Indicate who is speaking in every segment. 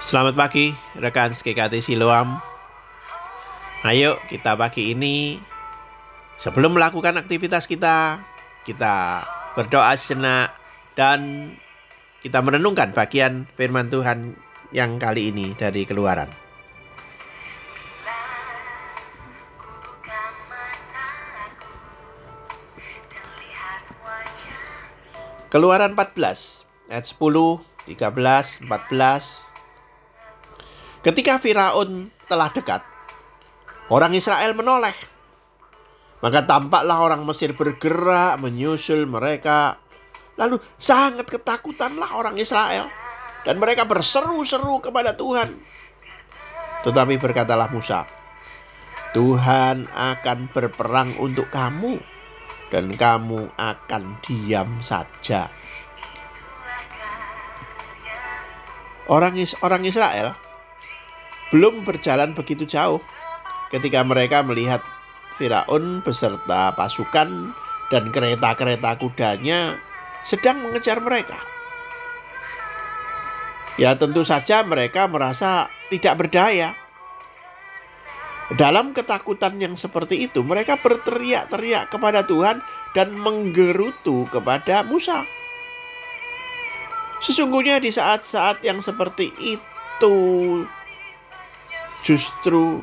Speaker 1: Selamat pagi rekan SKKT Siloam. Ayo kita pagi ini sebelum melakukan aktivitas kita, kita berdoa sejenak dan kita merenungkan bagian firman Tuhan yang kali ini dari Keluaran. Keluaran 14 ayat 10, 13, 14 Ketika Firaun telah dekat, orang Israel menoleh. Maka tampaklah orang Mesir bergerak menyusul mereka. Lalu sangat ketakutanlah orang Israel. Dan mereka berseru-seru kepada Tuhan. Tetapi berkatalah Musa, Tuhan akan berperang untuk kamu dan kamu akan diam saja. Orang, orang Israel belum berjalan begitu jauh ketika mereka melihat Firaun beserta pasukan dan kereta-kereta kudanya sedang mengejar mereka. Ya tentu saja mereka merasa tidak berdaya. Dalam ketakutan yang seperti itu, mereka berteriak-teriak kepada Tuhan dan menggerutu kepada Musa. Sesungguhnya di saat-saat yang seperti itu, justru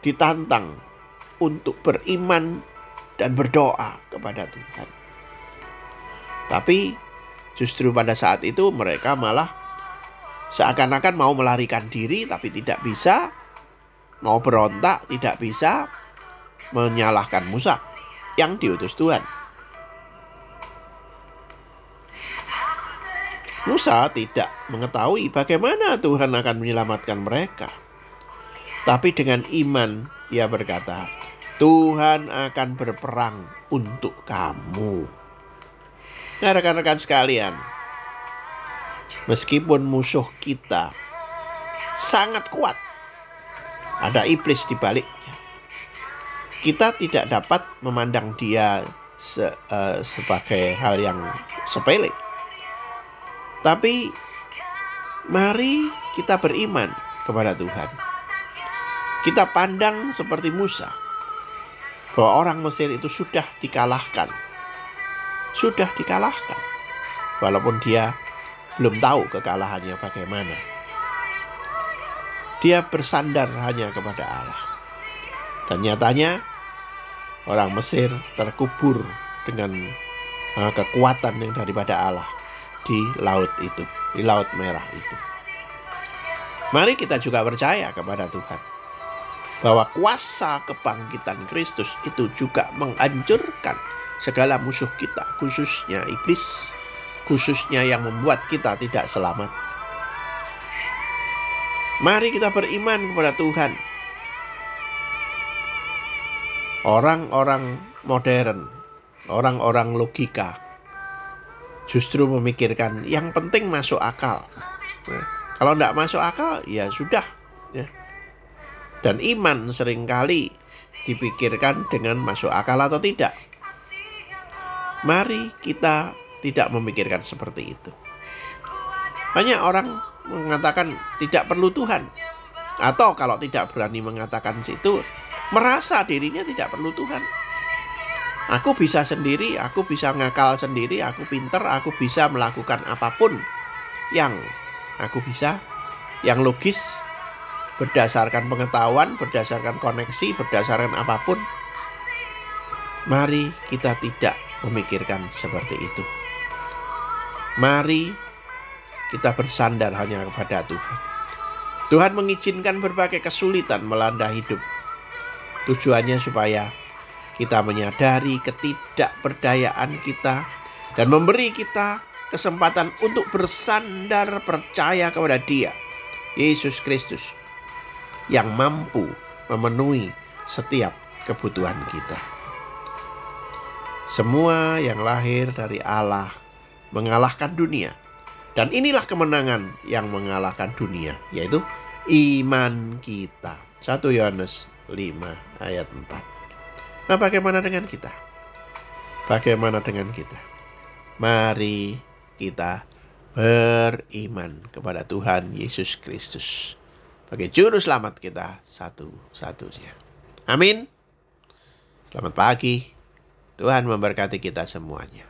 Speaker 1: ditantang untuk beriman dan berdoa kepada Tuhan. Tapi justru pada saat itu mereka malah seakan-akan mau melarikan diri tapi tidak bisa, mau berontak tidak bisa, menyalahkan Musa yang diutus Tuhan. Musa tidak mengetahui bagaimana Tuhan akan menyelamatkan mereka. Tapi dengan iman ia berkata, Tuhan akan berperang untuk kamu. Nah rekan-rekan sekalian, meskipun musuh kita sangat kuat, ada iblis di baliknya. Kita tidak dapat memandang dia se, uh, sebagai hal yang sepele. Tapi mari kita beriman kepada Tuhan kita pandang seperti Musa bahwa orang Mesir itu sudah dikalahkan. Sudah dikalahkan. Walaupun dia belum tahu kekalahannya bagaimana. Dia bersandar hanya kepada Allah. Dan nyatanya orang Mesir terkubur dengan uh, kekuatan yang daripada Allah di laut itu, di laut merah itu. Mari kita juga percaya kepada Tuhan bahwa kuasa kebangkitan Kristus itu juga menghancurkan segala musuh kita, khususnya iblis, khususnya yang membuat kita tidak selamat. Mari kita beriman kepada Tuhan. Orang-orang modern, orang-orang logika, justru memikirkan yang penting masuk akal. Nah, kalau tidak masuk akal, ya sudah. Ya dan iman sering kali dipikirkan dengan masuk akal atau tidak. Mari kita tidak memikirkan seperti itu. Banyak orang mengatakan tidak perlu Tuhan. Atau kalau tidak berani mengatakan situ, merasa dirinya tidak perlu Tuhan. Aku bisa sendiri, aku bisa ngakal sendiri, aku pinter, aku bisa melakukan apa pun yang aku bisa, yang logis, berdasarkan pengetahuan, berdasarkan koneksi, berdasarkan apa pun. Mari kita tidak memikirkan seperti itu. Mari kita bersandar hanya kepada Tuhan. Tuhan mengizinkan berbagai kesulitan melanda hidup. Tujuannya supaya kita menyadari ketidakberdayaan kita dan memberi kita kesempatan untuk bersandar percaya kepada Dia, Yesus Kristus yang mampu memenuhi setiap kebutuhan kita. Semua yang lahir dari Allah mengalahkan dunia. Dan inilah kemenangan yang mengalahkan dunia, yaitu iman kita. 1 Yohanes 5 ayat 4. Nah bagaimana dengan kita? Bagaimana dengan kita? Mari kita beriman kepada Tuhan Yesus Kristus sebagai juru selamat kita satu-satunya. Amin. Selamat pagi. Tuhan memberkati kita semuanya.